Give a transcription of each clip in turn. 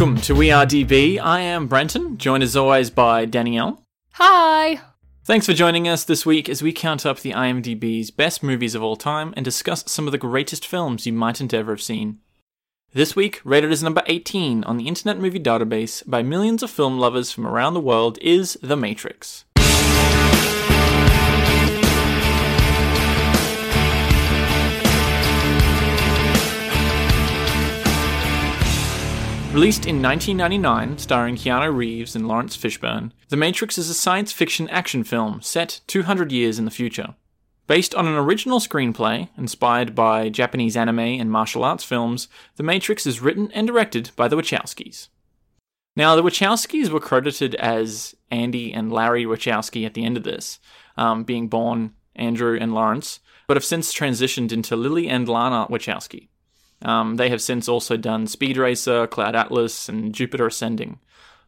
Welcome to We Are DB. I am Brenton, joined as always by Danielle. Hi. Thanks for joining us this week as we count up the IMDb's best movies of all time and discuss some of the greatest films you mightn't ever have seen. This week, rated as number 18 on the Internet Movie Database by millions of film lovers from around the world, is The Matrix. Released in 1999, starring Keanu Reeves and Laurence Fishburne, The Matrix is a science fiction action film set 200 years in the future. Based on an original screenplay inspired by Japanese anime and martial arts films, The Matrix is written and directed by the Wachowskis. Now, the Wachowskis were credited as Andy and Larry Wachowski at the end of this, um, being born Andrew and Lawrence, but have since transitioned into Lily and Lana Wachowski. Um, they have since also done Speed Racer, Cloud Atlas, and Jupiter Ascending.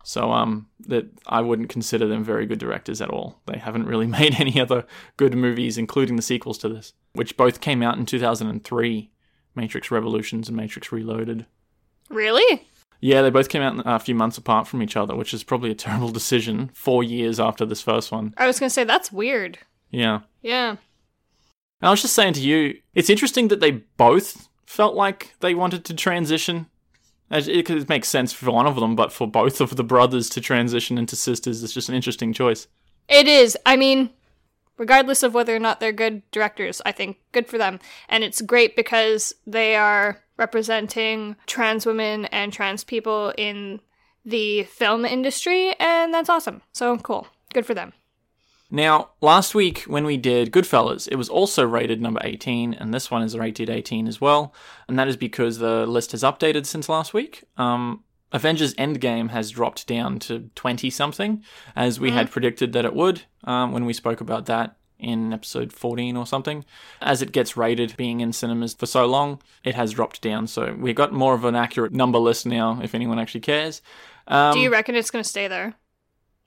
So um, that I wouldn't consider them very good directors at all. They haven't really made any other good movies, including the sequels to this, which both came out in 2003, Matrix Revolutions and Matrix Reloaded. Really? Yeah, they both came out a few months apart from each other, which is probably a terrible decision. Four years after this first one. I was going to say, that's weird. Yeah. Yeah. And I was just saying to you, it's interesting that they both felt like they wanted to transition. It, it makes sense for one of them, but for both of the brothers to transition into sisters, it's just an interesting choice. It is. I mean, regardless of whether or not they're good directors, I think good for them. And it's great because they are representing trans women and trans people in the film industry, and that's awesome. So cool. Good for them. Now, last week when we did Goodfellas, it was also rated number 18, and this one is rated 18 as well, and that is because the list has updated since last week. Um, Avengers Endgame has dropped down to 20 something, as we had predicted that it would um, when we spoke about that in episode 14 or something. As it gets rated being in cinemas for so long, it has dropped down, so we've got more of an accurate number list now, if anyone actually cares. Um, do you reckon it's going to stay there?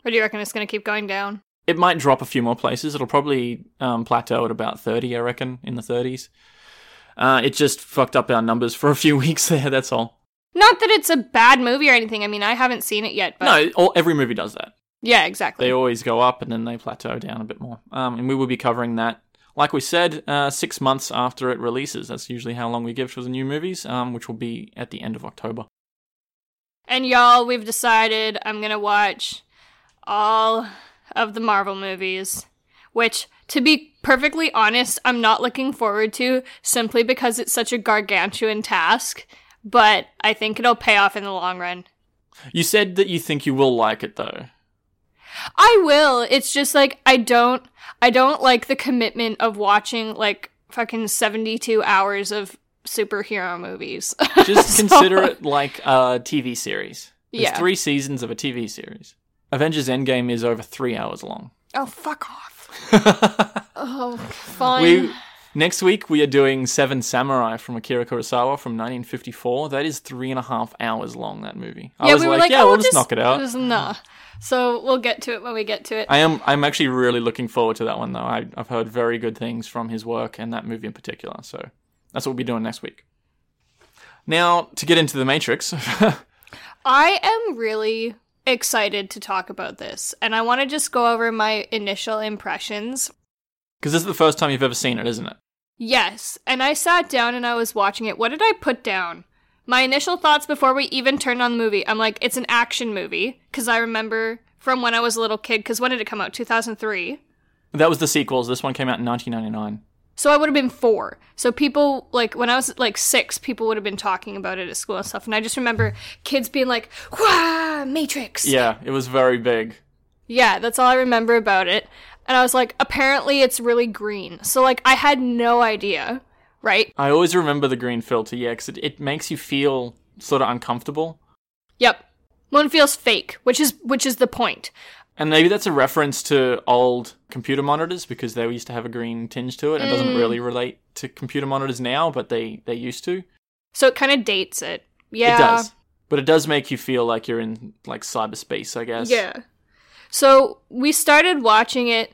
Or do you reckon it's going to keep going down? It might drop a few more places. It'll probably um, plateau at about 30, I reckon, in the 30s. Uh, it just fucked up our numbers for a few weeks there, that's all. Not that it's a bad movie or anything. I mean, I haven't seen it yet, but no, all, every movie does that. yeah, exactly. They always go up and then they plateau down a bit more. Um, and we will be covering that, like we said, uh, six months after it releases. That's usually how long we give for the new movies, um, which will be at the end of October. And y'all, we've decided I'm gonna watch all of the Marvel movies, which, to be perfectly honest, I'm not looking forward to simply because it's such a gargantuan task, but I think it'll pay off in the long run. You said that you think you will like it, though. I will. It's just like I don't I don't like the commitment of watching like fucking 72 hours of superhero movies. Just So- consider it like a TV series. There's Yeah. three seasons of a TV series. Avengers Endgame is over three hours long. Oh, fuck off. oh, fine. We next week we are doing Seven Samurai from Akira Kurosawa from 1954. That is three and a half hours long. That movie. I was we like, were like, yeah, oh, we'll just, knock it out. Just, nah. So we'll get to it when we get to it. I am. I'm actually really looking forward to that one though. I, I've heard very good things from his work and that movie in particular. So that's what we'll be doing next week. Now to get into the Matrix. I am really excited to talk about this, and I want to just go over my initial impressions. Because this is the first time you've ever seen it, isn't it? Yes, and I sat down and I was watching it. What did I put down? My initial thoughts before we even turned on the movie. I'm like, it's an action movie because I remember from when I was a little kid. Because when did it come out? 2003. That was the sequels. This one came out in 1999. So I would have been four. So people like when I was like six, people would have been talking about it at school and stuff. And I just remember kids being like, "Wah, Matrix!" Yeah, it was very big. Yeah, that's all I remember about it. And I was like, apparently it's really green. So like I had no idea, right? I always remember the green filter, yeah, 'cause it, it makes you feel sort of uncomfortable. Yep. One feels fake, which is which is the point. And maybe that's a reference to old computer monitors because they used to have a green tinge to it. It doesn't mm. really relate to computer monitors now, but they, they used to. So it kind of dates it. Yeah. It does. But it does make you feel like you're in like cyberspace, I guess. Yeah. So we started watching it,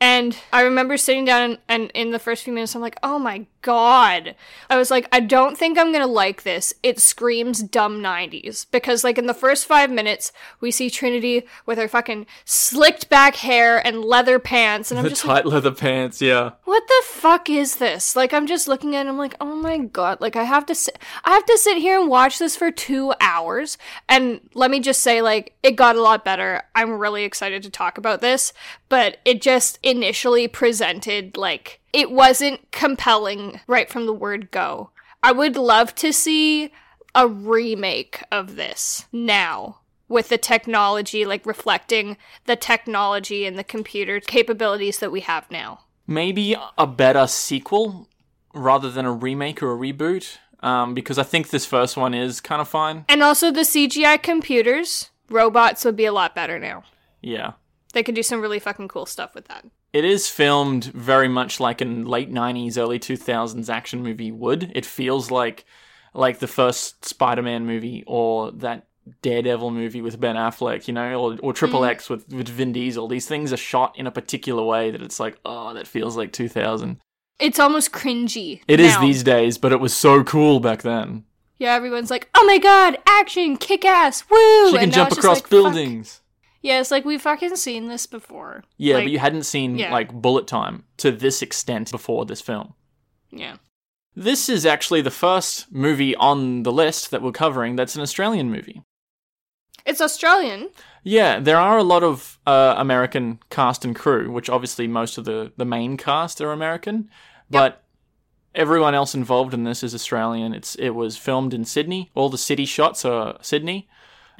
And I remember sitting down and, and in the first few minutes, I'm like, oh my god. I was like, I don't think I'm gonna like this. It screams dumb 90s. Because, like, in the first five minutes, we see Trinity with her fucking slicked back hair and leather pants. And I'm the just tight like, leather pants, yeah. what the fuck is this? Like, I'm just looking at it, I'm like, oh my god. Like, I have to sit, I have to sit here and watch this for two hours. And let me just say, like, it got a lot better. I'm really excited to talk about this. But it just initially presented, like, it wasn't compelling right from the word go. I would love to see a remake of this now with the technology, like reflecting the technology and the computer capabilities that we have now. Maybe a better sequel rather than a remake or a reboot. Um, because I think this first one is kind of fine. And also the CGI computers, robots would be a lot better now. Yeah. They could do some really fucking cool stuff with that. It is filmed very much like a late '90s, early 2000s action movie would. It feels like like the first Spider-Man movie or that Daredevil movie with Ben Affleck, you know, or, or Triple mm. X with with Vin Diesel. These things are shot in a particular way that it's like, oh, that feels like 2000. It's almost cringy. It is now. these days, but it was so cool back then. Yeah, everyone's like, "Oh my god, action, kick ass, woo!" She can And jump across like, fuck. Yeah, it's like we've fucking seen this before. Yeah, Like, but you hadn't seen yeah. like bullet time to this extent before this film. yeah. This is actually the first movie on the list that we're covering that's an Australian movie. It's Australian. Yeah, there are a lot of uh, American cast and crew, which obviously most of the, the main cast are American, but everyone else involved in this is Australian. It's it was filmed in Sydney. All the city shots are Sydney,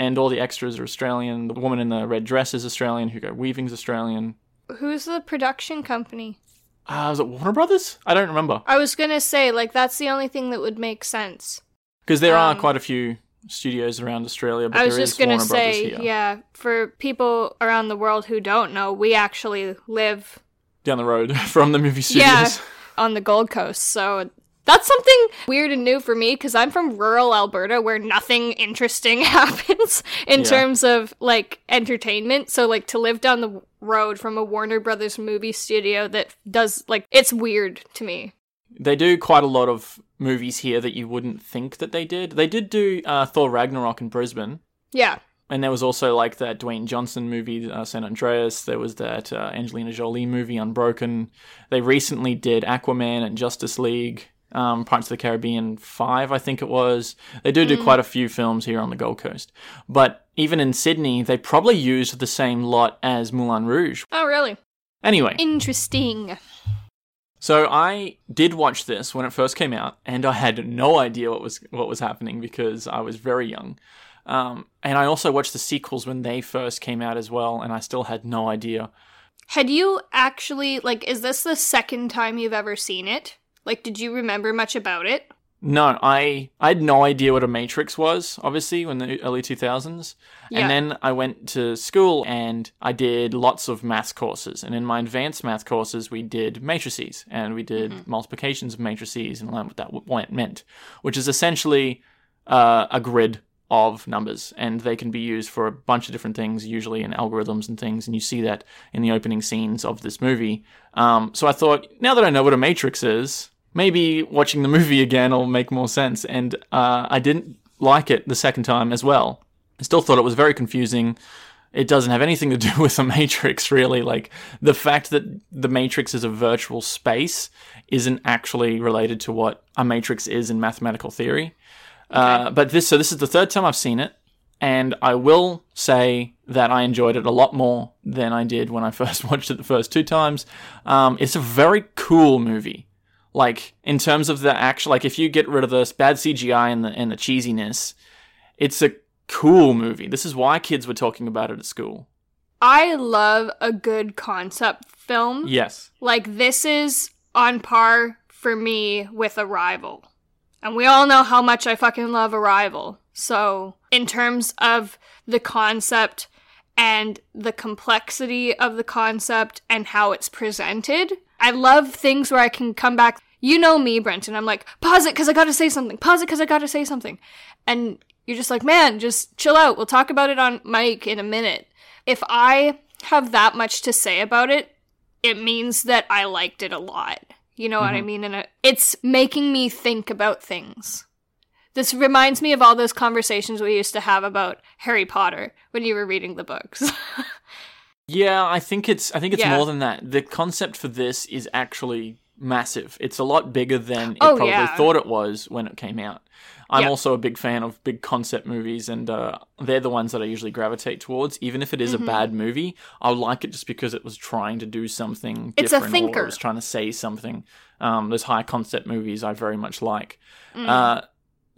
and all the extras are Australian. The woman in the red dress is Australian. Hugo Weaving's Australian. Who's the production company? Uh, was it Warner Brothers? I don't remember I was gonna say, like, that's the only thing that would make sense. because there are Um, quite a few studios around Australia, but I was there just Warner Brothers say, yeah, for people around the world who don't know, we actually live down the road from the movie studios. Yeah. on the Gold Coast, so that's something weird and new for me because I'm from rural Alberta where nothing interesting happens in Yeah. terms of like entertainment. So like to live down the road from a Warner Brothers movie studio that does like it's weird to me. They do quite a lot of movies here that you wouldn't think that they did. They did do uh, Thor Ragnarok in Brisbane, Yeah. and there was also like that Dwayne Johnson movie, uh, San Andreas. There was that uh, Angelina Jolie movie, Unbroken. They recently did Aquaman and Justice League, um, Pirates of the Caribbean 5, I think it was. They do do quite a few films here on the Gold Coast. But even in Sydney, they probably used the same lot as Moulin Rouge. Oh really? Anyway, Interesting. So I did watch this when it first came out, and I had no idea what was what was happening because I was very young. Um, and I also watched the sequels when they first came out as well, and I still had no idea. Had you actually like is this the second time you've ever seen it? Like did you remember much about it? No, I I had no idea what a Matrix was. Obviously, in the early two thousands, Yeah. and then I went to school and I did lots of math courses. And in my advanced math courses, we did matrices and we did multiplications of matrices and learned what that meant, which is essentially uh, a grid of numbers, and they can be used for a bunch of different things, usually in algorithms and things. And you see that in the opening scenes of this movie. Um, so I thought, now that I know what a matrix is, maybe watching the movie again will make more sense. And uh, I didn't like it the second time as well. I still thought it was very confusing. It doesn't have anything to do with the Matrix, really. Like, the fact that the Matrix is a virtual space isn't actually related to what a Matrix is in mathematical theory. Uh, but this, so this is the third time I've seen it, and I will say that I enjoyed it a lot more than I did when I first watched it the first two times. Um, it's a very cool movie. Like in terms of the actual, like if you get rid of the bad CGI and the and the cheesiness, it's a cool movie. This is why kids were talking about it at school. I love a good concept film. Yes. Like this is on par for me with Arrival. And we all know how much I fucking love Arrival. So, in terms of the concept and the complexity of the concept and how it's presented, I love things where I can come back. You know me, Brenton. I'm like, pause it because I gotta say something. Pause it because I gotta say something. And you're just like, man, just chill out. We'll talk about it on mic in a minute. If I have that much to say about it, it means that I liked it a lot. You know what I mm-hmm. mean? And it's making me think about things. This reminds me of all those conversations we used to have about Harry Potter when you were reading the books. Yeah, I think it's I think it's Yeah. more than that. The concept for this is actually massive. It's a lot bigger than it Oh, probably yeah. thought it was when it came out. I'm Yeah. also a big fan of big concept movies, and uh, they're the ones that I usually gravitate towards. Even if it Mm-hmm. a bad movie, I like it just because it was trying to do something It's a different or thinker. it was trying to say something. Um, those high concept movies I very much like. Mm. Uh,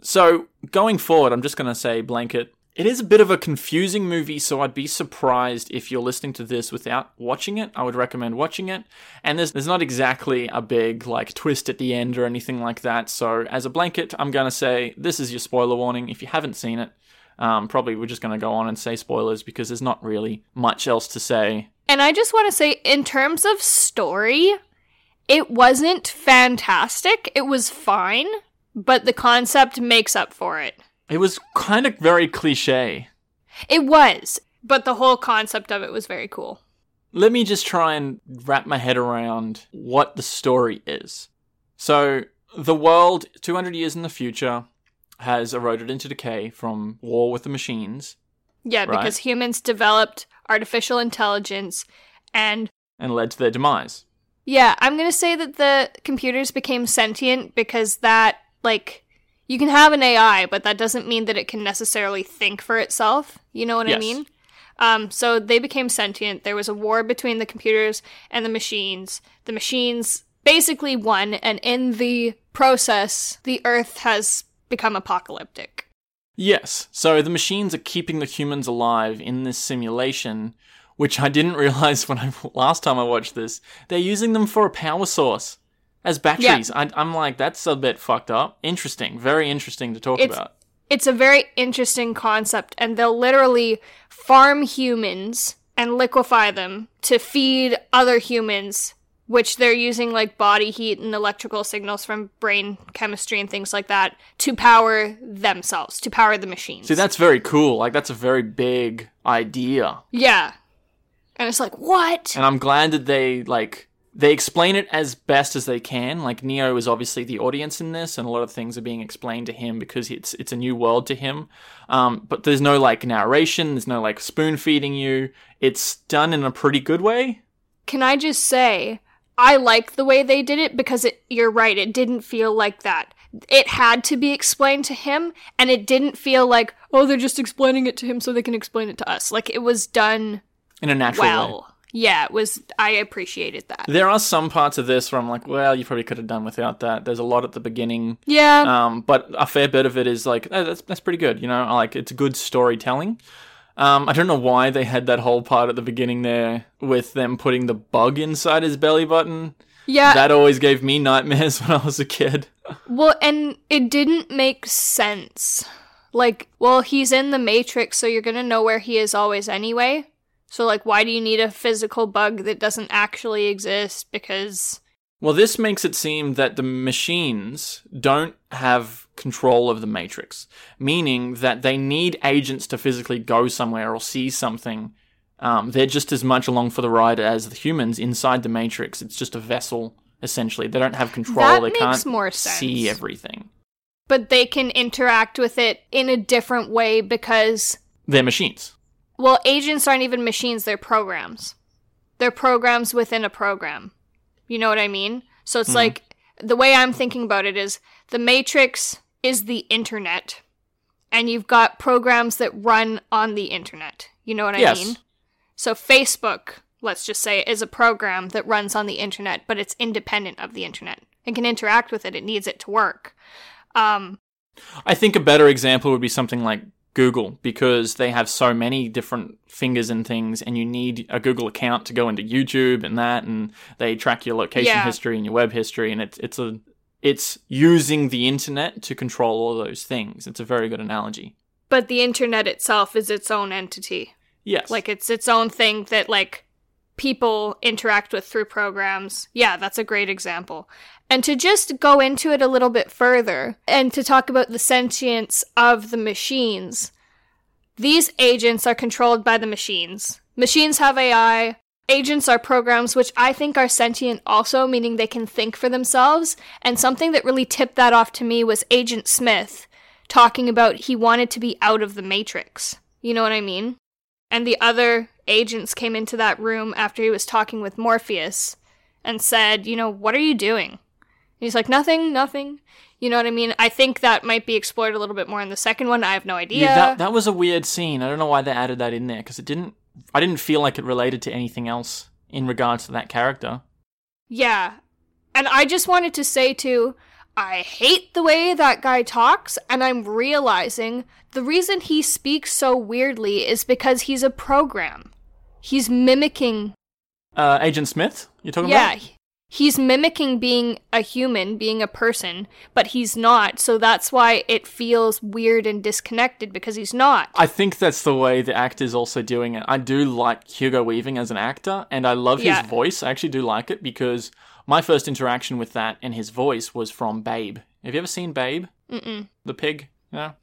so going forward, I'm just going to say blanket. It is a bit of a confusing movie, so I'd be surprised if you're listening to this without watching it. I would recommend watching it. And there's there's not exactly a big like twist at the end or anything like that. So as a blanket, I'm to say this is your spoiler warning. If you haven't seen it, um, probably we're just to go on and say spoilers because there's not really much else to say. And I just want to say, in terms of story, it wasn't fantastic. It was fine, but the concept makes up for it. It was kind of very cliche. It was, but the whole concept of it was very cool. let me just try and wrap my head around what the story is. So, the world, 200 years in the future, has eroded into decay from war with the machines Yeah, Right. because humans developed artificial intelligence and and led to their demise. yeah, I'm going to say that the computers became sentient because that like you can have an AI, but that doesn't mean that it can necessarily think for itself. You know what I mean? Um, so they became sentient. There was a war between the computers and the machines. The machines basically won, and in the process, the Earth has become apocalyptic. Yes, so the machines are keeping the humans alive in this simulation, which I didn't realize when I last time I watched this. They're using them for a power source as batteries. I, I'm like, that's a bit fucked up. Interesting, very interesting to talk It's- about. It's a very interesting concept, and they'll literally farm humans and liquefy them to feed other humans, which they're using like body heat and electrical signals from brain chemistry and things like that to power themselves, to power the machines. See, that's very cool. Like, that's a very big idea. yeah. And it's like, what? and I'm glad that they like they explain it as best as they can. Like Neo is obviously the audience in this, and a lot of things are being explained to him because it's it's a new world to him. Um, but there's no like narration. There's no like spoon feeding you. It's done in a pretty good way. Can I just say, I like the way they did it because it, you're right, it didn't feel like that. It had to be explained to him, and it didn't feel like, oh, they're just explaining it to him so they can explain it to us. Like, it was done In a natural way. Yeah, it was, I appreciated that. There are some parts of this where I'm like, well, you probably could have done without that. There's a lot at the beginning, Yeah, um, but a fair bit of it is like oh, that's that's pretty good. You know, like it's good storytelling. Um, I don't know why they had that whole part at the beginning there with them putting the bug inside his belly button. yeah. That always gave me nightmares when I was a kid. well, and it didn't make sense. Like, well, he's in the Matrix, so you're gonna know where he is always anyway. So, like, why do you need a physical bug that doesn't actually exist? Because Well, this makes it seem that the machines don't have control of the Matrix, meaning that they need agents to physically go somewhere or see something. Um, they're just as much along for the ride as the humans inside the Matrix. It's just a vessel, essentially. They don't have control. That they makes can't more see everything. but they can interact with it in a different way because They're machines. Well agents aren't even machines they're programs. They're programs within a program. You know what i mean? So it's like the way i'm thinking about it is the matrix is the internet and you've got programs that run on the internet. You know what i Yes. mean? So facebook let's just say is a program that runs on the internet but it's independent of the internet it can interact with it. It needs it to work. Um I think a better example would be something like Google because they have so many different fingers and things, and you need a Google account to go into YouTube and that, and they track your location Yeah. history and your web history, and it's it's a it's using the internet to control all those things. It's a very good analogy. but the internet itself is its own entity Yes, like it's its own thing that like people interact with through programs yeah that's a great example and to just go into it a little bit further and to talk about the sentience of the machines these agents are controlled by the machines machines have ai agents are programs which I think are sentient also, meaning they can think for themselves. And something that really tipped that off to me was Agent Smith talking about he wanted to be out of the Matrix. You know what I mean? And the other agents came into that room after he was talking with Morpheus and said, You know, what are you doing? And he's like, Nothing, nothing. You know what I mean? I think that might be explored a little bit more in the second one. I have no idea. Yeah, that, that was a weird scene. I don't know why they added that in there because it didn't. I didn't feel like it related to anything else in regards to that character. Yeah. And I just wanted to say too, I hate the way that guy talks, and I'm realizing the reason he speaks so weirdly is because he's a program. He's mimicking. Uh, Agent Smith, you're talking Yeah. about? Yeah. He's mimicking being a human, being a person, but he's not, so that's why it feels weird and disconnected because he's not. I think that's the way the actor's also doing it. I do like Hugo Weaving as an actor, and I love Yeah. his voice. I actually do like it because my first interaction with that and his voice was from Babe. Have you ever seen Babe? Mm-mm. The pig? Yeah.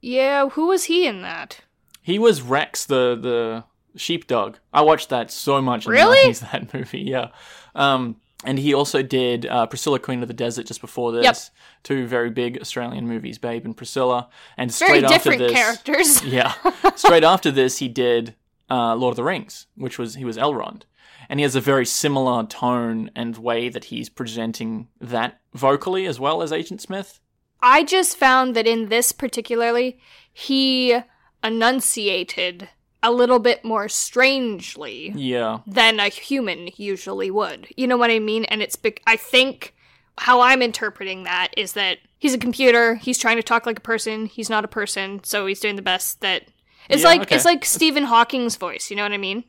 Yeah, who was he in that? He was Rex, the the sheepdog. I watched that so much. In Really? The 90s, that movie, yeah. Um, and he also did uh, Priscilla, Queen of the Desert, just before this. Yep. Two very big Australian movies, Babe and Priscilla. And Very straight after different this, characters. yeah. Straight after this, he did uh, Lord of the Rings, which was he was Elrond, and he has a very similar tone and way that he's presenting that vocally as well as Agent Smith. I just found that in this particularly, he enunciated a little bit more strangely Yeah, than a human usually would. You know what I mean? And it's bec- I think how I'm interpreting that is that he's a computer, he's trying to talk like a person, he's not a person, so he's doing the best that it's Yeah, like okay. it's like Stephen Hawking's voice, you know what I mean?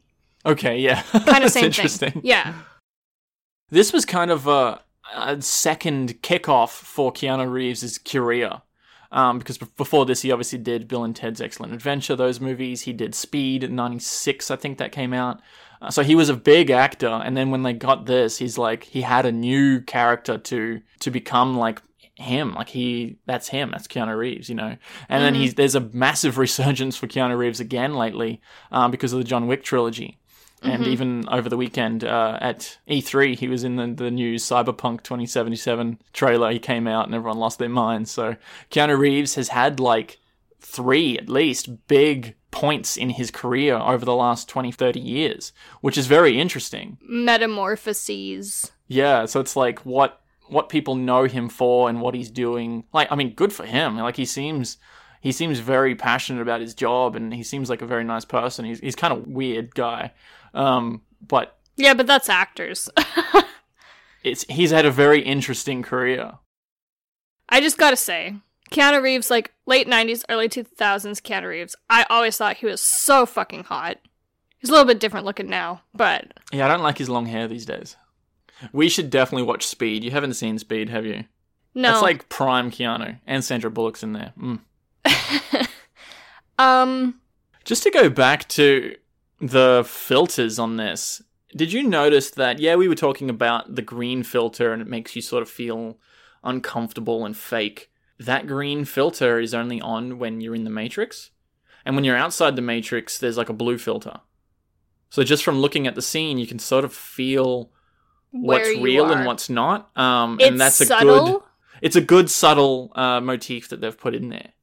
Okay, yeah, Kind of same interesting. thing. Yeah. This was kind of a, a second kickoff for Keanu Reeves' career. Um, because b- before this, he obviously did Bill and Ted's Excellent Adventure, those movies. He did Speed in 96, I think that came out. Uh, so he was a big actor. And then when they got this, he's like, he had a new character to, to become like him. Like he, that's him. That's Keanu Reeves, you know? And then he's, there's a massive resurgence for Keanu Reeves again lately, um, because of the John Wick trilogy. And even over the weekend uh, at E3, he was in the, the new Cyberpunk 2077 trailer. He came out and everyone lost their minds. So Keanu Reeves has had like three, at least, big points in his career over the last 20, 30 years, which is very interesting. Metamorphoses. Yeah, so it's like what what people know him for and what he's doing. Like, I mean, good for him. Like he seems he seems very passionate about his job and he seems like a very nice person. He's he's kind of weird guy. Um, but Yeah, but that's actors. it's he's had a very interesting career. I just gotta say, Keanu Reeves, like late 90s, early 2000s Keanu Reeves, I always thought he was so fucking hot. He's a little bit different looking now, but Yeah, I don't like his long hair these days. We should definitely watch Speed. You haven't seen Speed, have you? no. That's like prime Keanu and Sandra Bullock's in there. Mm. um, Just to go back to the filters on this, did you notice that? Yeah, we were talking about the green filter and it makes you sort of feel uncomfortable and fake. That green filter is only on when you're in the Matrix. And when you're outside the Matrix, there's like a blue filter. So just from looking at the scene, you can sort of feel what's where real and what's not. Um, It's and that's a subtle. good. It's a good subtle uh, motif that they've put in there.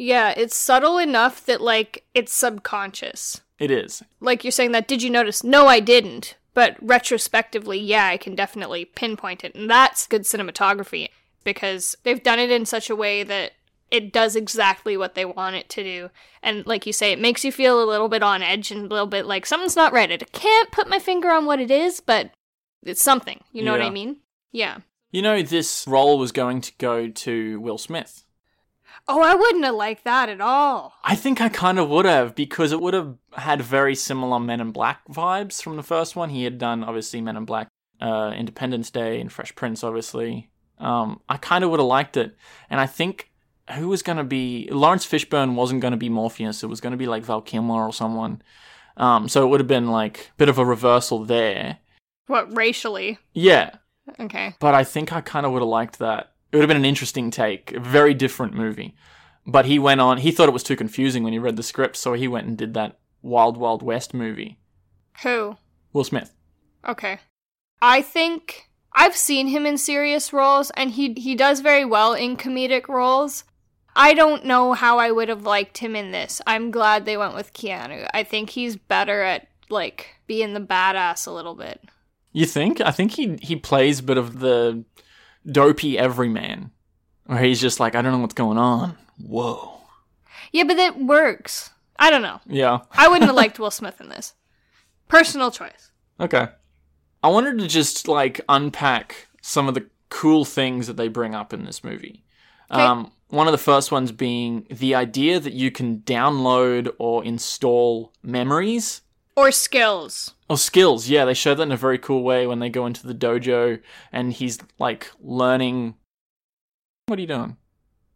Yeah, it's subtle enough that like it's subconscious. It is. Like you're saying that did you notice? No, I didn't. But retrospectively, yeah, I can definitely pinpoint it. And that's good cinematography because they've done it in such a way that it does exactly what they want it to do. And like you say, it makes you feel a little bit on edge and a little bit like something's not right. I can't put my finger on what it is, but it's something. You know what I mean? Yeah. You know, this role was going to go to Will Smith. Oh, I wouldn't have liked that at all. I think I kind of would have because it would have had very similar Men in Black vibes from the first one. He had done obviously Men in Black, uh, Independence Day, and Fresh Prince. Obviously, um, I kind of would have liked it, and I think who was going to be Laurence Fishburne wasn't going to be Morpheus. It was going to be like Val Kilmer or someone. Um, so it would have been like a bit of a reversal there. What, racially? Yeah, Okay. but I think I kind of would have liked that. It would have been an interesting take, a very different movie. But he went on, he thought it was too confusing when he read the script, so he went and did that Wild Wild West movie. Who? Will Smith. Okay. I think I've seen him in serious roles and he he does very well in comedic roles. I don't know how I would have liked him in this. I'm glad they went with Keanu. I think he's better at like being the badass a little bit. You think? I think he he plays a bit of the dopey everyman, where he's just like, I don't know what's going on. Whoa. Yeah, but it works. I don't know. Yeah. I wouldn't have liked Will Smith in this. Personal choice. Okay. I wanted to just like unpack some of the cool things that they bring up in this movie. Okay. Um, one of the first ones being the idea that you can download or install memories Or skills. or skills. Yeah, they show that in a very cool way when they go into the dojo and he's like learning. What are you doing?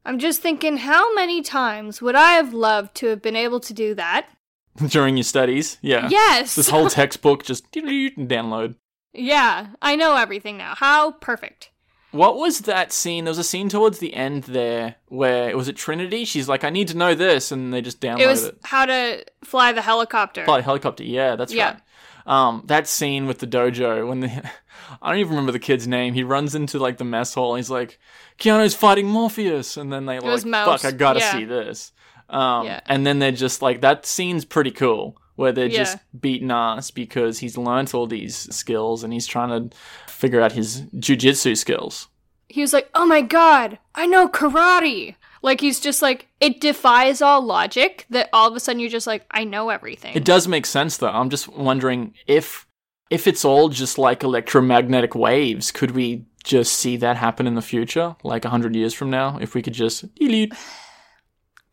I'm just thinking how many times would I have loved to have been able to do that? During your studies? Yeah. Yes. This whole textbook just download. yeah, I know everything now. How perfect. What was that scene? There was a scene towards the end there where was it Trinity? She's like, I need to know this, and they just download It It was it. how to fly the helicopter. Fly a helicopter. Yeah, that's Yeah. right. Um, that scene with the dojo when the I don't even remember the kid's name. He runs into like the mess hall. And he's like, Keanu's fighting Morpheus, and then they like, fuck, I gotta Yeah. see this. Um, Yeah. and then they're just like, that scene's pretty cool. Where they're just Yeah. beating ass because he's learnt all these skills and he's trying to figure out his jujitsu skills. he was like, "Oh my god, I know karate." Like he's just like it defies all logic that all of a sudden you're just like, "I know everything." It does make sense though. I'm just wondering if if it's all just like electromagnetic waves, could we just see that happen in the future, like 100 years from now, if we could just?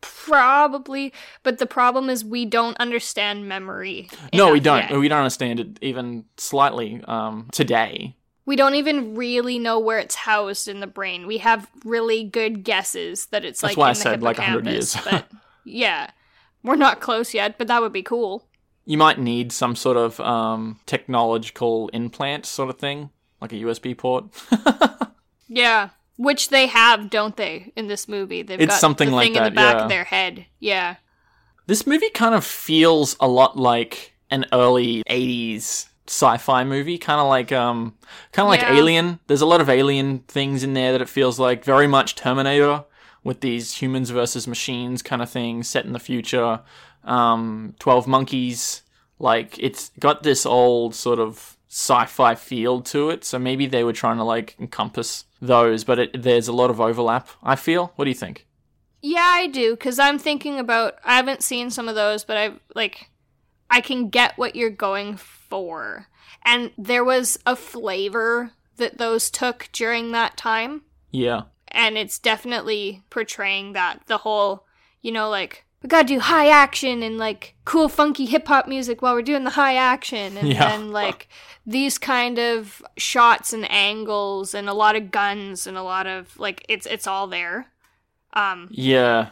Probably, but the problem is we don't understand memory. No, we don't. yet. We don't understand it even slightly um, today. We don't even really know where it's housed in the brain. We have really good guesses that it's That's like why I in the said, like, 100 hippocampus, years. but yeah, we're not close yet. But that would be cool. You might need some sort of um, technological implant sort of thing, like a USB port. Yeah, which they have, don't they? In this movie, they've It's got something the like thing in the back yeah. of their head. Yeah. This movie kind of feels a lot like an early 80s sci-fi movie, kind of like um kind of like Yeah. Alien. There's a lot of alien things in there that it feels like very much Terminator with these humans versus machines kind of thing set in the future. Um 12 Monkeys like it's got this old sort of sci-fi feel to it, so maybe they were trying to like encompass those, but it, there's a lot of overlap, I feel. What do you think? Yeah, I do, because I'm thinking about. I haven't seen some of those, but I like. I can get what you're going for. And there was a flavor that those took during that time. Yeah. And it's definitely portraying that. The whole, you know, like, we gotta do high action and like cool, funky hip hop music while we're doing the high action. And Yeah. then like these kind of shots and angles and a lot of guns and a lot of like, it's, it's all there. Um, Yeah.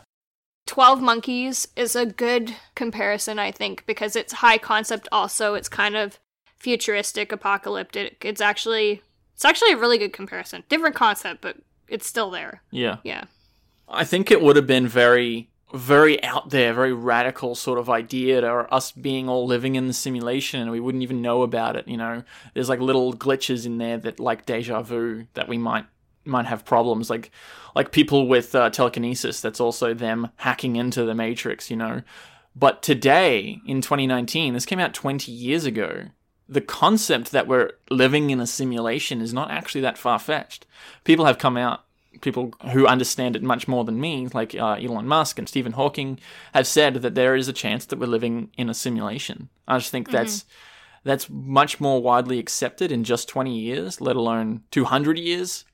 12 Monkeys is a good comparison, I think, because it's high concept also. It's kind of futuristic, apocalyptic. It's actually it's actually a really good comparison. Different concept, but it's still there. Yeah. Yeah. I think it would have been very, very out there, very radical sort of idea to us being all living in the simulation and we wouldn't even know about it. You know, there's like little glitches in there that, like deja vu, that we might might have problems. Like, like people with uh, telekinesis. That's also them hacking into the matrix. You know, but today in 2019, this came out 20 years ago. The concept that we're living in a simulation is not actually that far fetched. People have come out people who understand it much more than me, like uh, Elon Musk and Stephen Hawking, have said that there is a chance that we're living in a simulation. I just think that's that's much more widely accepted in just 20 years, let alone 200 years.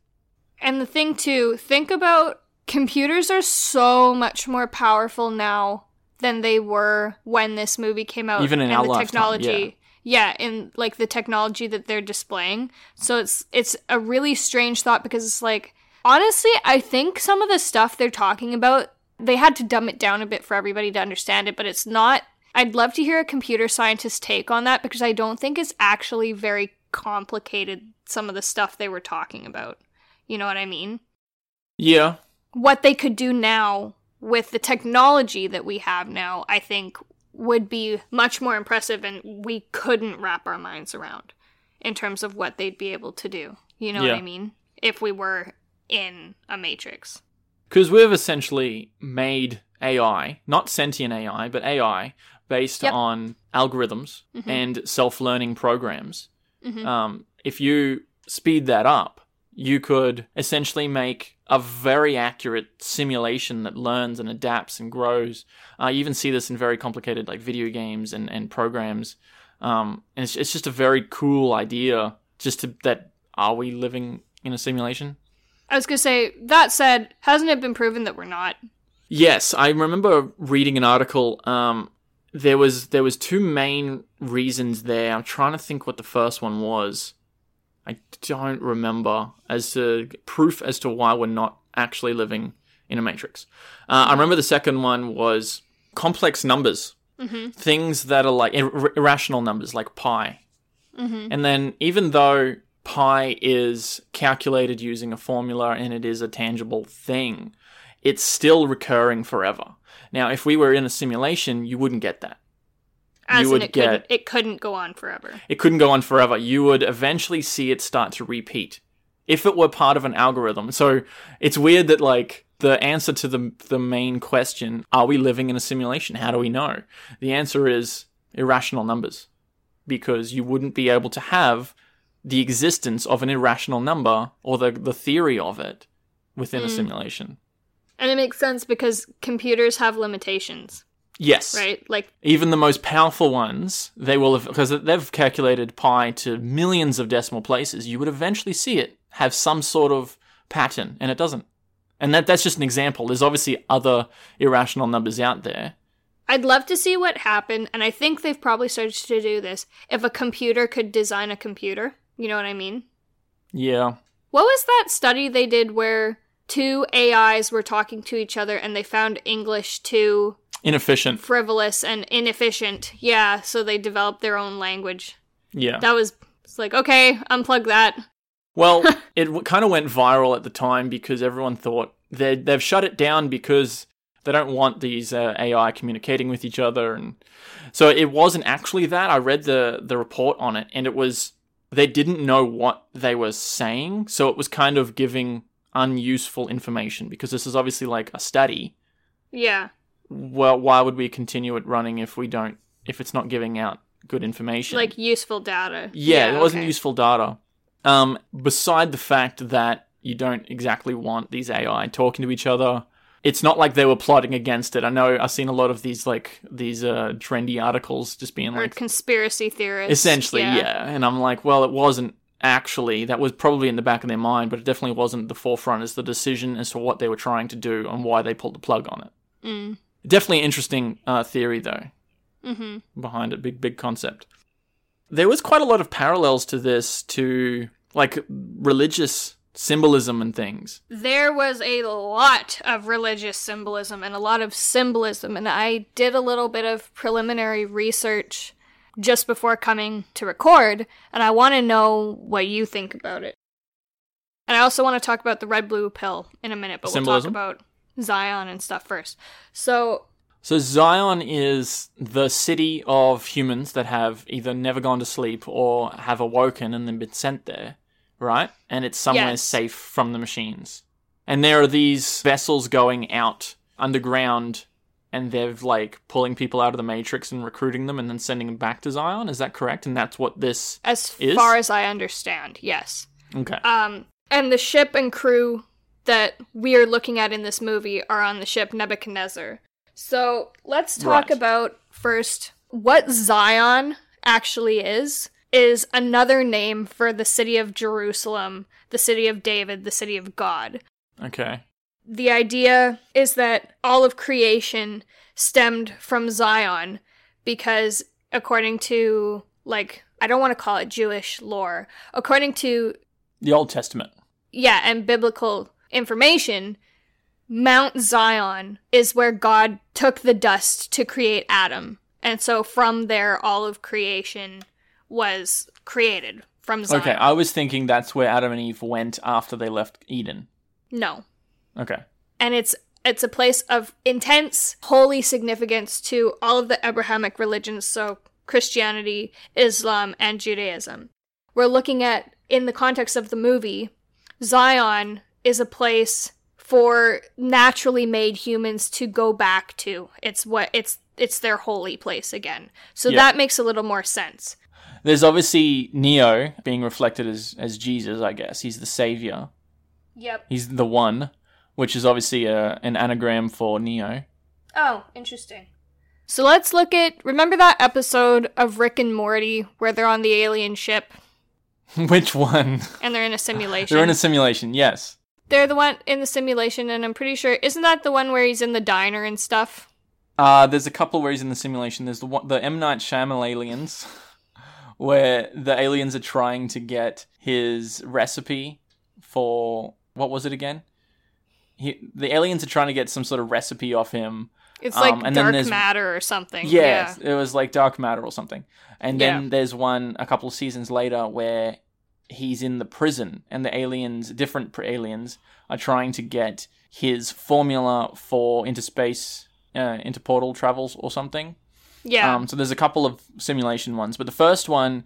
And the thing too, think about computers are so much more powerful now than they were when this movie came out. Even in and our the lifetime, technology. Yeah, in like the technology that they're displaying. So it's it's a really strange thought because it's like honestly, I think some of the stuff they're talking about, they had to dumb it down a bit for everybody to understand it, but it's not I'd love to hear a computer scientist take on that because I don't think it's actually very complicated some of the stuff they were talking about. You know what I mean? Yeah, what they could do now with the technology that we have now, I think would be much more impressive and we couldn't wrap our minds around in terms of what they'd be able to do. You know Yeah. what I mean? If we were in a matrix. Because we've essentially made AI, not sentient AI, but AI, based Yep. on algorithms Mhm. and self learning programs. Mhm. Um, if you speed that up, you could essentially make a very accurate simulation that learns and adapts and grows. Uh, you even see this in very complicated like video games and, and programs. Um, and it's, it's just a very cool idea. Just to, that are we living in a simulation? I was going to say, that said, hasn't it been proven that we're not? Yes, I remember reading an article. Um, there was there was two main reasons there. I'm trying to think what the first one was. I don't remember as to proof as to why we're not actually living in a matrix. Uh, I remember the second one was complex numbers, Mm-hmm. things that are like ir- irrational numbers, like pi. Mm-hmm. And then, even though pi is calculated using a formula and it is a tangible thing, it's still recurring forever. Now, if we were in a simulation, you wouldn't get that. As you would it couldn't, get- it couldn't go on forever. It couldn't go on forever. You would eventually see it start to repeat if it were part of an algorithm. So it's weird that, like, the answer to the, the main question, are we living in a simulation? How do we know? The answer is irrational numbers because you wouldn't be able to have the existence of an irrational number or the, the theory of it within a Mm. simulation. And it makes sense because computers have limitations, Yes. right? Like, Even the most powerful ones, they will have, because they've calculated pi to millions of decimal places, you would eventually see it have some sort of pattern, and it doesn't. And that, that's just an example. There's obviously other irrational numbers out there. I'd love to see what happened, and I think they've probably started to do this. If a computer could design a computer, you know what I mean? Yeah. What was that study they did where two AIs were talking to each other and they found English too Inefficient. frivolous and inefficient? Yeah, so they developed their own language. Yeah. That was it's like, okay, unplug that. Well, it w- kind of went viral at the time because everyone thought they they've shut it down because they don't want these uh, AI communicating with each other, and so it wasn't actually that. I read the the report on it, and it was they didn't know what they were saying, so it was kind of giving unuseful information because this is obviously like a study. Yeah. Well, why would we continue it running if we don't if it's not giving out good information? Like useful data. Yeah, it wasn't useful data. Um, beside the fact that you don't exactly want these AI talking to each other, it's not like they were plotting against it. I know I've seen a lot of these like these uh, trendy articles just being Or like conspiracy theorists. essentially, yeah. And I'm like, well, it wasn't actually. That was probably in the back of their mind, but it definitely wasn't the forefront as the decision as to what they were trying to do and why they pulled the plug on it. Mm. Definitely interesting uh, theory though Mm-hmm. behind it. Big, big concept. There was quite a lot of parallels to this, to like religious symbolism and things. There was a lot of religious symbolism and a lot of symbolism, and I did a little bit of preliminary research just before coming to record, and I want to know what you think about it. And I also want to talk about the red blue pill in a minute, but Symbolism? we'll talk about Zion and stuff first. So, So Zion is the city of humans that have either never gone to sleep or have awoken and then been sent there, right? And it's somewhere Yes. safe from the machines. And there are these vessels going out underground and they're like pulling people out of the matrix and recruiting them and then sending them back to Zion. Is that correct? And that's what this as Is? far as I understand, yes. Okay. Um, and the ship and crew that we are looking at in this movie are on the ship Nebuchadnezzar. So let's talk Right. about first what Zion actually is. Is another name for the city of Jerusalem, the city of David, the city of God. Okay. The idea is that all of creation stemmed from Zion because, according to, like, I don't want to call it Jewish lore, according to The Old Testament. yeah, and biblical information, Mount Zion is where God took the dust to create Adam. And so from there, all of creation was created from Zion. Okay, I was thinking that's where Adam and Eve went after they left Eden. no. Okay. And it's It's a place of intense holy significance to all of the Abrahamic religions, so Christianity, Islam, and Judaism. We're looking at, in the context of the movie, Zion is a place for naturally made humans to go back to. It's what it's it's their holy place again. So Yeah. that makes a little more sense. There's obviously Neo being reflected as as Jesus, I guess. He's the savior. Yep. He's the one, which is obviously a, an anagram for Neo. Oh, interesting. So let's look at remember that episode of Rick and Morty where they're on the alien ship which one? and they're in a simulation. They're in a simulation, yes. They're the one in the simulation and I'm pretty sure isn't that the one where he's in the diner and stuff? Uh, there's a couple where he's in the simulation. There's the one, the M Night Shyamalan aliens, where the aliens are trying to get his recipe for what was it again? He, the aliens are trying to get some sort of recipe off him. It's Um, like and dark there's- matter or something. Yeah, it was like dark matter or something. And then Yeah. there's one a couple of seasons later where he's in the prison, and the aliens, different aliens, are trying to get his formula for interspace, uh, interportal travels or something. Yeah. Um, so there's a couple of simulation ones, but the first one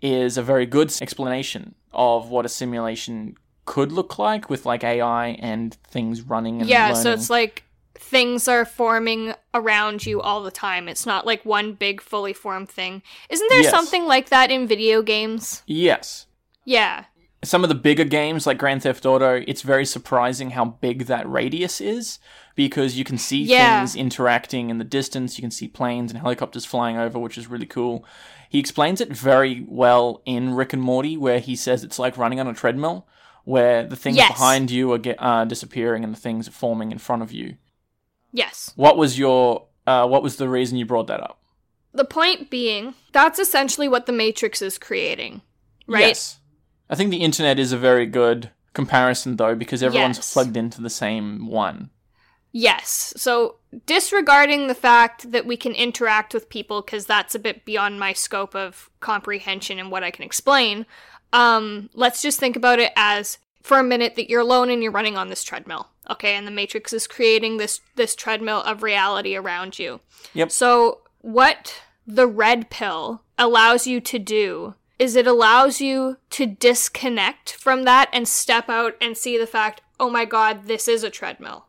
is a very good explanation of what a simulation could look like with like AI and things running and yeah, so it's like things are forming around you all the time. It's not like one big fully formed thing. Isn't there Yes. something like that in video games? yes. Yeah. Some of the bigger games like Grand Theft Auto, it's very surprising how big that radius is because you can see Yeah. things interacting in the distance. You can see planes and helicopters flying over, which is really cool. He explains it very well in Rick and Morty, where he says it's like running on a treadmill, where the things Yes. behind you are get, uh, disappearing and the things are forming in front of you. Yes. What was your uh, what was the reason you brought that up? The point being, that's essentially what the Matrix is creating. Right? Yes. I think the internet is a very good comparison though because everyone's Yes. plugged into the same one. Yes. So, disregarding the fact that we can interact with people, because that's a bit beyond my scope of comprehension and what I can explain, um, let's just think about it as for a minute that you're alone and you're running on this treadmill. Okay, and the Matrix is creating this this treadmill of reality around you. Yep. So, what the red pill allows you to do is it allows you to disconnect from that and step out and see the fact, oh my god, this is a treadmill.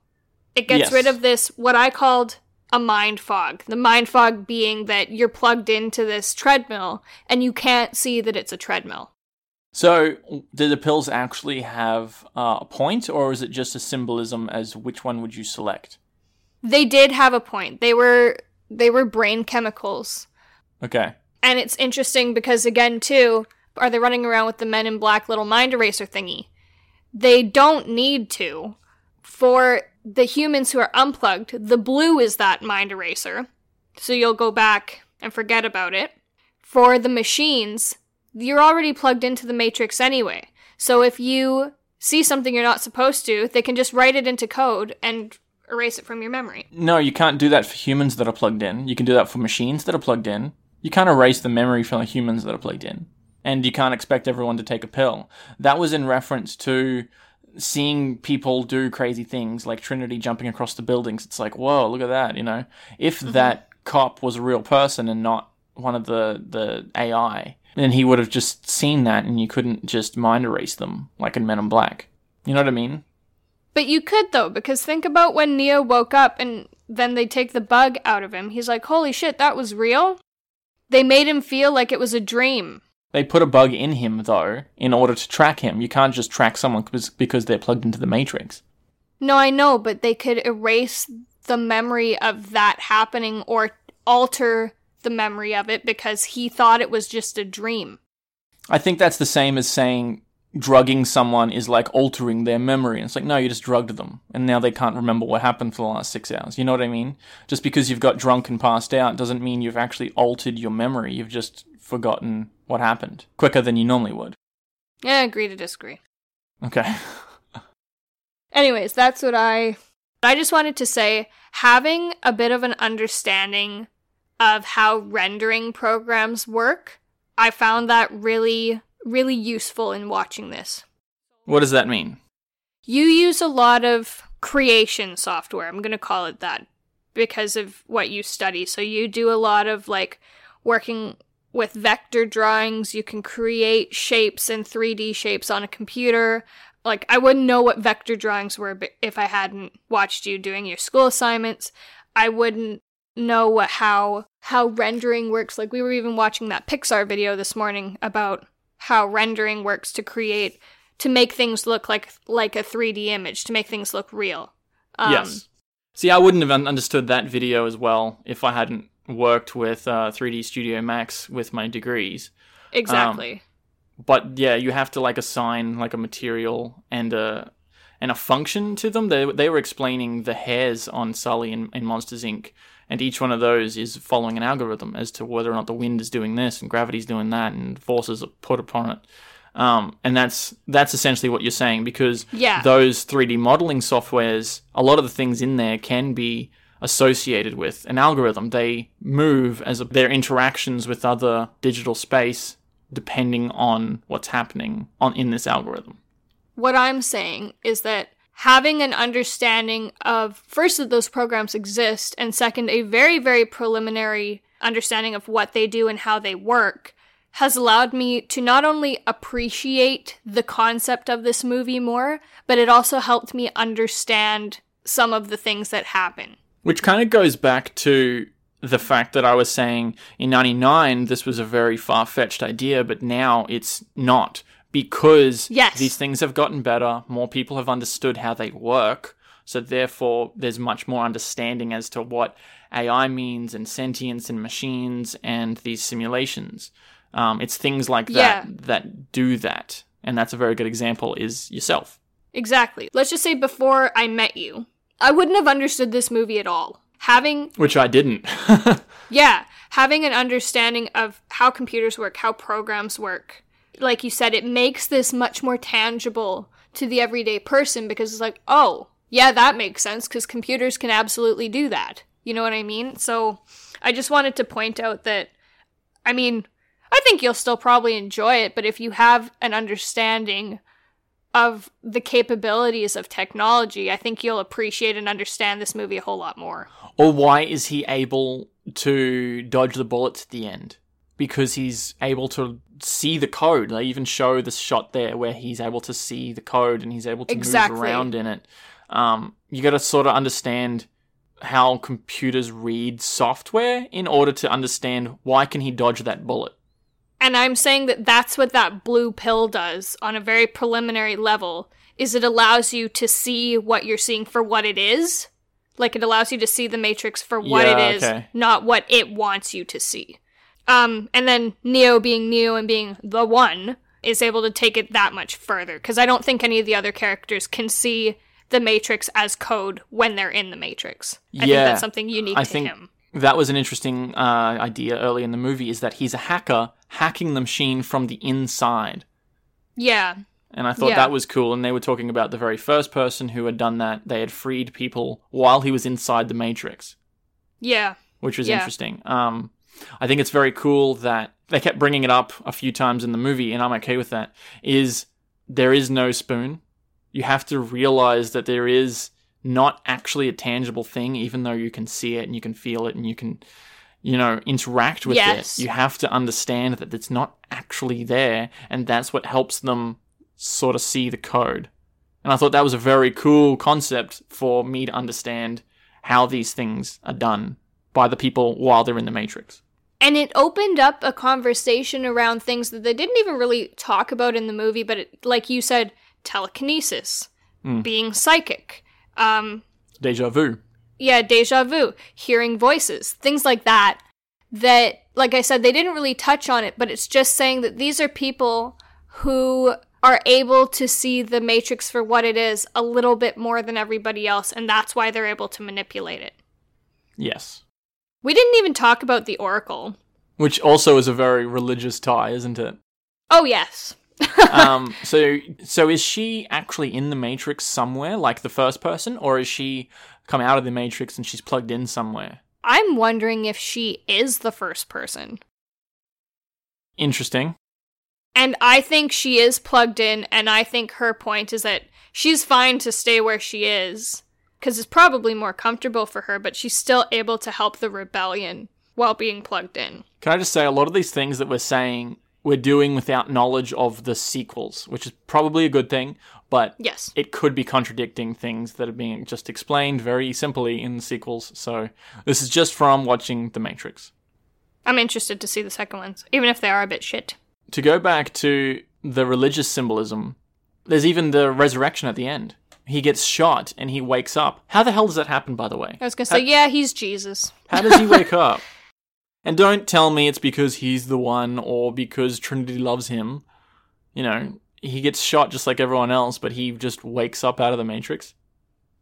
It gets Yes. rid of this, what I called a mind fog. The mind fog being that you're plugged into this treadmill and you can't see that it's a treadmill. So, do the pills actually have uh, a point, or is it just a symbolism as which one would you select? They did have a point. They were they were brain chemicals. Okay. And it's interesting because again too, are they running around with the men in black little mind eraser thingy? They don't need to. For the humans who are unplugged, the blue is that mind eraser. So you'll go back and forget about it. For the machines, you're already plugged into the matrix anyway. So if you see something you're not supposed to, they can just write it into code and erase it from your memory. No, you can't do that for humans that are plugged in. You can do that for machines that are plugged in. You can't erase the memory from the humans that are plugged in. And you can't expect everyone to take a pill. That was in reference to seeing people do crazy things like Trinity jumping across the buildings. It's like, whoa, look at that, you know? If mm-hmm. that cop was a real person and not one of the, the AI, then he would have just seen that and you couldn't just mind erase them like in Men in Black. You know what I mean? But you could though, because think about when Neo woke up and then they take the bug out of him. He's like, "Holy shit, that was real." They made him feel like it was a dream. They put a bug in him, though, in order to track him. You can't just track someone because- because they're plugged into the Matrix. No, I know, but they could erase the memory of that happening or alter the memory of it because he thought it was just a dream. I think that's the same as saying drugging someone is like altering their memory. And It's like, no, you just drugged them, and now they can't remember what happened for the last six hours. You know what I mean? Just because you've got drunk and passed out doesn't mean you've actually altered your memory. You've just forgotten what happened quicker than you normally would. Yeah, agree to disagree. Okay. Anyways, that's what I I just wanted to say having a bit of an understanding of how rendering programs work, I found that really really useful in watching this. what does that mean? You use a lot of creation software. I'm going to call it that because of what you study. So you do a lot of like working with vector drawings. You can create shapes and 3D shapes on a computer. Like I wouldn't know what vector drawings were if I hadn't watched you doing your school assignments. I wouldn't know what how how rendering works. Like we were even watching that Pixar video this morning about how rendering works to create to make things look like like a 3D image, to make things look real. Um, yes. See, I wouldn't have understood that video as well if I hadn't worked with uh, 3D Studio Max with my degrees. Exactly. Um, but yeah, you have to like assign like a material and a and a function to them. They they were explaining the hairs on Sully in, in Monsters Inc. And each one of those is following an algorithm as to whether or not the wind is doing this and gravity's doing that and forces are put upon it. Um, and that's that's essentially what you're saying because yeah. those 3D modeling softwares, a lot of the things in there can be associated with an algorithm. They move as a, their interactions with other digital space depending on what's happening on in this algorithm. What I'm saying is that having an understanding of first that those programs exist and second a very very preliminary understanding of what they do and how they work has allowed me to not only appreciate the concept of this movie more, but it also helped me understand some of the things that happen. Which kind of goes back to the fact that I was saying in 99 this was a very far fetched idea, but now it's not because yes. these things have gotten better, more people have understood how they work, so therefore there's much more understanding as to what AI means and sentience and machines and these simulations. Um, it's things like that yeah. that do that, and that's a very good example. Is yourself exactly? Let's just say before I met you, I wouldn't have understood this movie at all. Having which I didn't. yeah, having an understanding of how computers work, how programs work, like you said, it makes this much more tangible to the everyday person because it's like, oh, yeah, that makes sense because computers can absolutely do that. You know what I mean? So I just wanted to point out that, I mean, I think you'll still probably enjoy it, but if you have an understanding of the capabilities of technology, I think you'll appreciate and understand this movie a whole lot more. Or why is he able to dodge the bullets at the end? Because he's able to see the code. They even show the shot there where he's able to see the code and he's able to exactly. move around in it. Um, you got to sort of understand how computers read software in order to understand why can he dodge that bullet and I'm saying that that's what that blue pill does on a very preliminary level is it allows you to see what you're seeing for what it is. Like it allows you to see the matrix for what yeah, it is, okay. not what it wants you to see. Um and then Neo being Neo and being the one is able to take it that much further because I don't think any of the other characters can see the matrix as code when they're in the matrix. I yeah, think that's something unique I to think him that was an interesting uh, idea early in the movie is that he's a hacker hacking the machine from the inside. Yeah. And I thought yeah. that was cool. And they were talking about the very first person who had done that. They had freed people while he was inside the Matrix. Yeah. Which was yeah. interesting. Um, I think it's very cool that they kept bringing it up a few times in the movie, and I'm okay with that. Is there is no spoon. You have to realize that there is not actually a tangible thing, even though you can see it and you can feel it and you can, you know, interact with yes. it. You have to understand that it's not actually there, and that's what helps them sort of see the code. And I thought that was a very cool concept for me to understand how these things are done by the people while they're in the Matrix. And it opened up a conversation around things that they didn't even really talk about in the movie, but it, like you said, telekinesis, mm. being psychic, um, deja vu. Yeah, deja vu, hearing voices, things like that. That, like I said, they didn't really touch on it, but it's just saying that these are people who are able to see the Matrix for what it is a little bit more than everybody else, and that's why they're able to manipulate it. Yes. We didn't even talk about the Oracle. Which also is a very religious tie, isn't it? Oh, yes. um, so, so is she actually in the Matrix somewhere, like the first person, or is she come out of the Matrix and she's plugged in somewhere? I'm wondering if she is the first person. Interesting. And I think she is plugged in, and I think her point is that she's fine to stay where she is, because it's probably more comfortable for her, but she's still able to help the rebellion while being plugged in. Can I just say a lot of these things that we're saying we're doing without knowledge of the sequels, which is probably a good thing, but Yes. it could be contradicting things that are being just explained very simply in the sequels. So this is just from watching The Matrix. I'm interested to see the second ones, even if they are a bit shit. To go back to the religious symbolism, there's even the resurrection at the end. He gets shot and he wakes up. How the hell does that happen, by the way? I was gonna say, yeah, he's Jesus. How does he wake up? And don't tell me it's because he's the one or because Trinity loves him. You know, he gets shot just like everyone else, but he just wakes up out of the Matrix.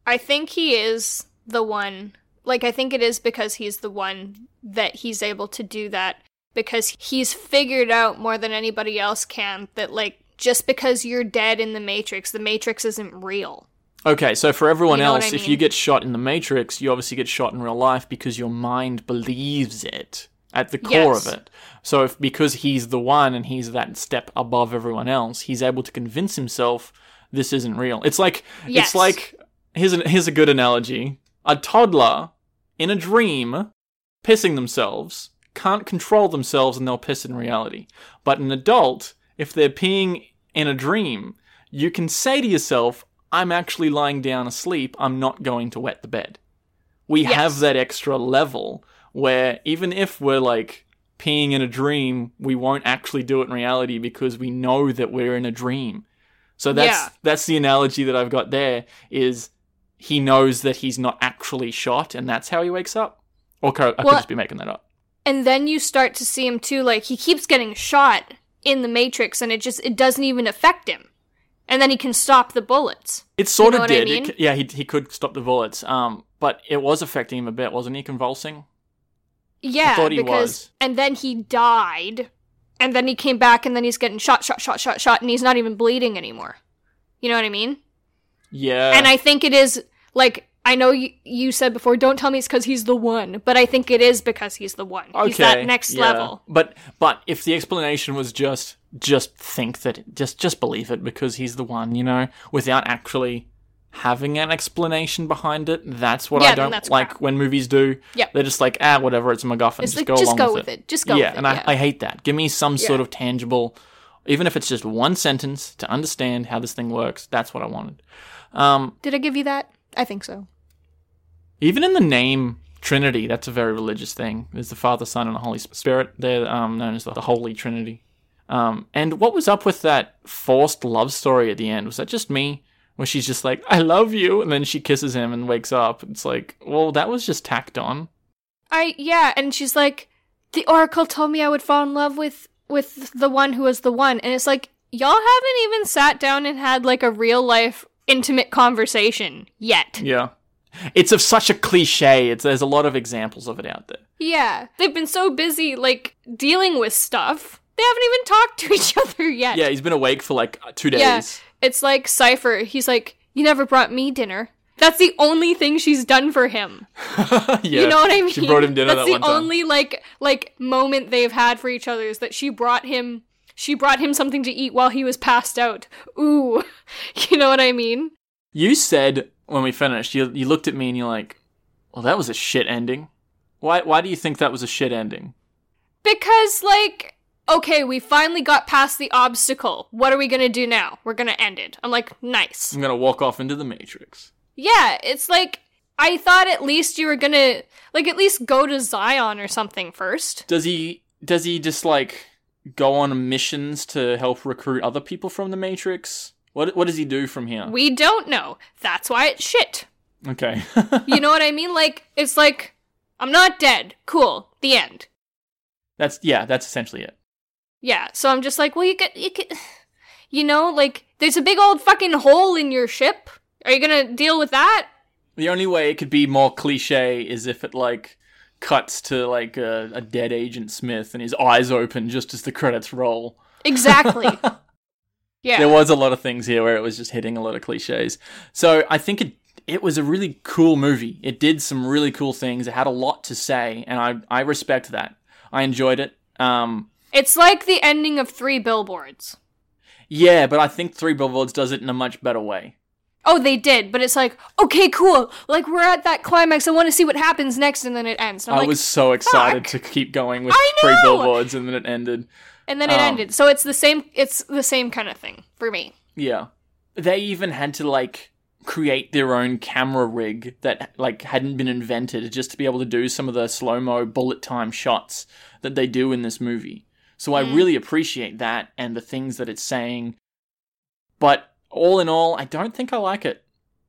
I think he is the one. Like, I think it is because he's the one that he's able to do that because he's figured out more than anybody else can that, like, just because you're dead in the Matrix, the Matrix isn't real. Okay, so for everyone You know else, I if you get shot in the Matrix, you obviously get shot in real life because your mind believes it at the core Yes. of it. So if because he's the one and he's that step above everyone else, he's able to convince himself this isn't real. It's like Yes. it's like here's an, here's a good analogy. A toddler in a dream pissing themselves can't control themselves and they'll piss in reality. But an adult, if they're peeing in a dream, you can say to yourself, I'm actually lying down asleep, I'm not going to wet the bed. We Yes. have that extra level where even if we're like peeing in a dream, we won't actually do it in reality because we know that we're in a dream. So that's Yeah. that's the analogy that I've got there is he knows that he's not actually shot and that's how he wakes up. Or I could Well- just be making that up. And then you start to see him too, like, he keeps getting shot in the Matrix and it just, it doesn't even affect him. And then he can stop the bullets. It sort know of I did. It mean? c- yeah, he he could stop the bullets. Um, but it was affecting him a bit, wasn't he? Convulsing. Yeah, thought he because was. and then he died, and then he came back, and then he's getting shot, shot, shot, shot, shot, and he's not even bleeding anymore. You know what I mean? Yeah. and I think it is like I know you, you said before. Don't tell me it's because he's the one, but I think it is because he's the one. He's that next yeah. level. But but if the explanation was just just think that just just believe it because he's the one, you know, without actually having an explanation behind it, that's what Yeah, I don't like crap. when movies do. Yeah. They're just like, ah, whatever, it's a MacGuffin. It's just like go just along go with with it. Just go yeah, with and it. I, yeah. I hate that. Give me some Yeah. sort of tangible, even if it's just one sentence to understand how this thing works. That's what I wanted. Um, Did I give you that? I think so. Even in the name Trinity, that's a very religious thing. There's the Father, Son, and the Holy Spirit. They're um, known as the Holy Trinity. Um, and what was up with that forced love story at the end? Was that just me? Where she's just like, I love you, and then she kisses him and wakes up. It's like, well, that was just tacked on. I yeah, and she's like, the Oracle told me I would fall in love with with the one who was the one, and it's like y'all haven't even sat down and had like a real life intimate conversation yet. Yeah. It's of such a cliche. It's there's a lot of examples of it out there. Yeah, they've been so busy like dealing with stuff. They haven't even talked to each other yet. Yeah, he's been awake for like two days. Yeah. It's like Cypher. He's like, "You never brought me dinner." That's the only thing she's done for him. yeah. You know what I mean? She brought him dinner That's that the one time. only like like moment they've had for each other is that she brought him she brought him something to eat while he was passed out. Ooh. You know what I mean? You said when we finished, you you looked at me and you're like, "Well, that was a shit ending." Why why do you think that was a shit ending? Because like okay, we finally got past the obstacle. What are we to do now? We're to end it. I'm like, "Nice." I'm gonna walk off into the Matrix. Yeah, it's like I thought at least you were to like at least go to Zion or something first. Does he does he just like go on missions to help recruit other people from the Matrix? What what does he do from here? We don't know. That's why it's shit. okay. You know what I mean? Like it's like I'm not dead. Cool. The end. that's yeah, that's essentially it. Yeah. So I'm just like, well, you could, you could, you know, like there's a big old fucking hole in your ship. Are you gonna deal with that? The only way it could be more cliche is if it like cuts to like a, a dead Agent Smith and his eyes open just as the credits roll. Exactly. yeah. There was a lot of things here where it was just hitting a lot of cliches. So I think it it was a really cool movie. It did some really cool things. It had a lot to say, and I I respect that. I enjoyed it. Um, it's like the ending of Three Billboards. yeah, but I think Three Billboards does it in a much better way. Oh, they did, but it's like, okay, cool. Like we're at that climax. I want to see what happens next, and then it ends. I'm like, was so excited fuck. to keep going with three billboards, and then it ended. and then it um, ended. So it's the same. It's the same kind of thing for me. Yeah. They even had to like create their own camera rig that like hadn't been invented just to be able to do some of the slow-mo bullet time shots that they do in this movie. So I really appreciate that and the things that it's saying. But all in all, I don't think I like it.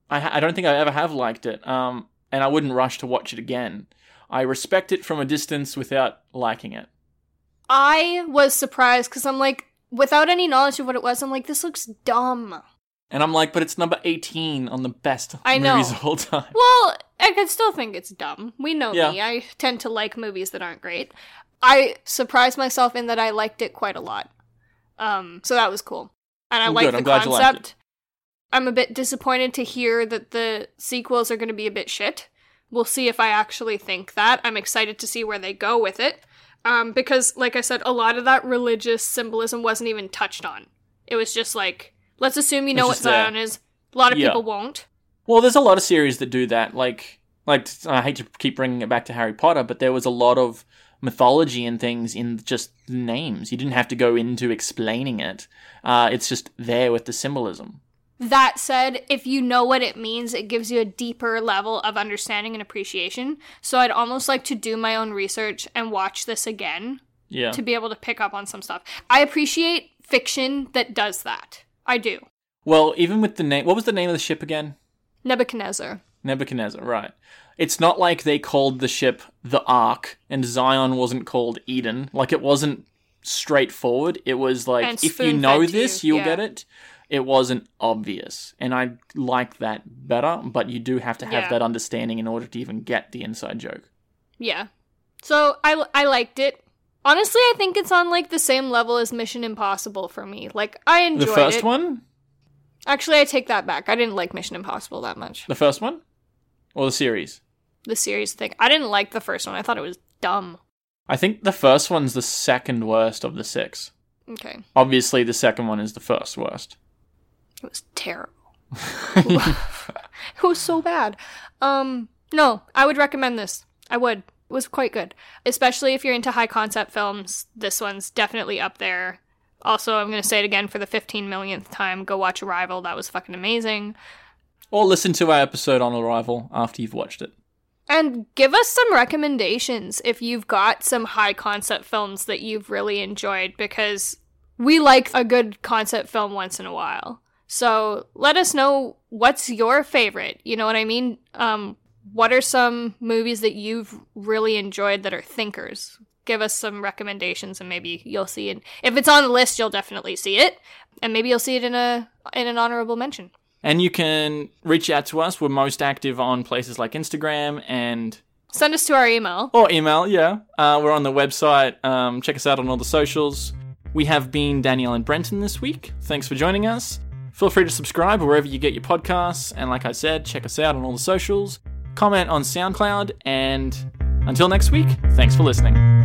I, I don't think I ever have liked it. Um, and I wouldn't rush to watch it again. I respect it from a distance without liking it. I was surprised because I'm like, without any knowledge of what it was, I'm like, this looks dumb. And I'm like, but it's number 18 on the best I know. movies of all time. Well, I could still think it's dumb. We know Yeah. me. I tend to like movies that aren't great. I surprised myself in that I liked it quite a lot. Um, so that was cool. And I Well, like good. the I'm liked concept. I'm a bit disappointed to hear that the sequels are going to be a bit shit. We'll see if I actually think that. I'm excited to see where they go with it. Um, because, like I said, a lot of that religious symbolism wasn't even touched on. It was just like, let's assume you know what. Zion is. A lot of Yeah. people won't. Well, there's a lot of series that do that. Like, like I hate to keep bringing it back to Harry Potter, but there was a lot of mythology and things in just the names. You didn't have to go into explaining it. Uh, it's just there with the symbolism. That said, if you know what it means, it gives you a deeper level of understanding and appreciation. So I'd almost like to do my own research and watch this again Yeah. to be able to pick up on some stuff. I appreciate fiction that does that. I do. Well, even with the name, what was the name of the ship again? Nebuchadnezzar. Nebuchadnezzar, right. It's not like they called the ship the Ark and Zion wasn't called Eden. Like, it wasn't straightforward. It was like, And if you know this, you, you'll yeah. get it. It wasn't obvious. And I like that better, but you do have to have Yeah. that understanding in order to even get the inside joke. Yeah. So I, I liked it. Honestly, I think it's on like the same level as Mission Impossible for me. Like I enjoyed it. The first it. one? Actually, I take that back. I didn't like Mission Impossible that much. The first one? Or the series? The series thing. I didn't like the first one. I thought it was dumb. I think the first one's the second worst of the six. Okay. Obviously, the second one is the first worst. It was terrible. it was so bad. Um, no, I would recommend this. I would. It was quite good. Especially if you're into high concept films. This one's definitely up there. Also, I'm going to say it again for the 15 millionth time. Go watch Arrival. That was fucking amazing. Or listen to our episode on Arrival after you've watched it. And give us some recommendations if you've got some high concept films that you've really enjoyed because we like a good concept film once in a while. So let us know what's your favorite. You know what I mean? Um, what are some movies that you've really enjoyed that are thinkers? Give us some recommendations and maybe you'll see it. If it's on the list, you'll definitely see it. And maybe you'll see it in a in an honorable mention. And you can reach out to us. We're most active on places like Instagram and Send us to our email. or email. Yeah, uh, we're on the website. Um, check us out on all the socials. We have been Danielle and Brenton this week. Thanks for joining us. Feel free to subscribe wherever you get your podcasts. And like I said, check us out on all the socials. Comment on SoundCloud. And until next week, thanks for listening.